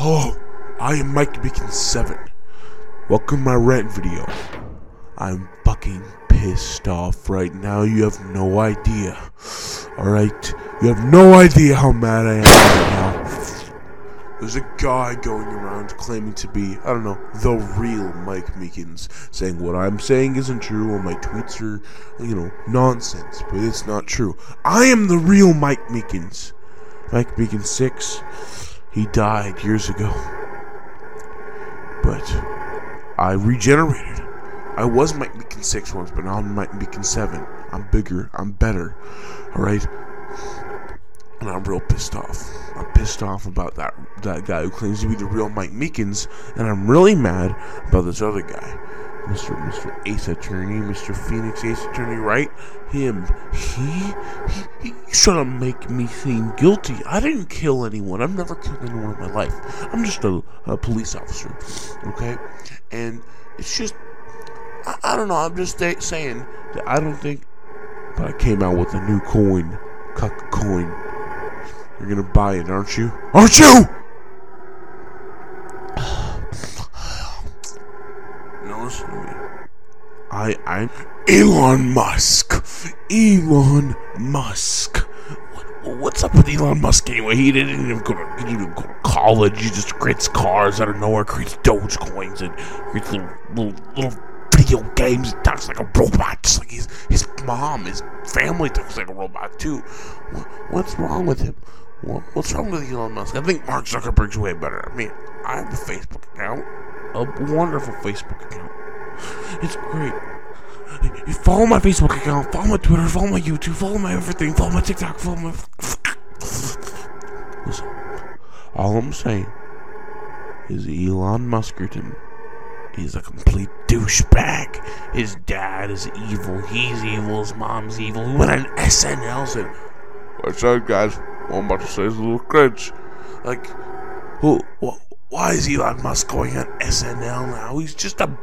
Hello, I am Mike Meekins 7. Welcome to my rant video. I'm fucking pissed off right now. You have no idea. Alright? You have no idea how mad I am right now. There's a guy going around claiming to be, I don't know, the real Mike Meekins, saying what I'm saying isn't true, or my tweets are, you know, nonsense, but it's not true. I am the real Mike Meekins. Mike Meekins 6, he died years ago. But I regenerated. I was Mike Meekins 6 once, but now I'm Mike Meekins 7. I'm bigger, I'm better, alright? and I'm real pissed off. I'm pissed off about that that guy who claims to be the real Mike Meekins, and I'm really mad about this other guy, Mr. Mr. Ace Attorney, Mr. Phoenix Ace Attorney, right? Him. He, he he's trying to make me seem guilty. I didn't kill anyone. I've never killed anyone in my life. I'm just a, a police officer, okay? And it's just I, I don't know. I'm just saying that I don't think. But I came out with a new coin, cuck coin. You're gonna buy it, aren't you? Aren't you? Me. I I'm Elon Musk. Elon Musk. What's up with Elon Musk anyway? He didn't even go to, he didn't go to college. He just creates cars out of nowhere, creates Dogecoins, and creates little little little video games. He talks like a robot, just like his his mom, his family talks like a robot too. What's wrong with him? What's wrong with Elon Musk? I think Mark Zuckerberg's way better. I mean, I have a Facebook account, a wonderful Facebook account. It's great. You follow my Facebook account, follow my Twitter, follow my YouTube, follow my everything, follow my TikTok, follow my. Listen, all I'm saying is Elon Muskerton He's a complete douchebag. His dad is evil. He's evil. His mom's evil. He went on SNL said, What's up, guys? What I'm about to say is a little cringe. Like, who? Wh- why is Elon Musk going on SNL now? He's just a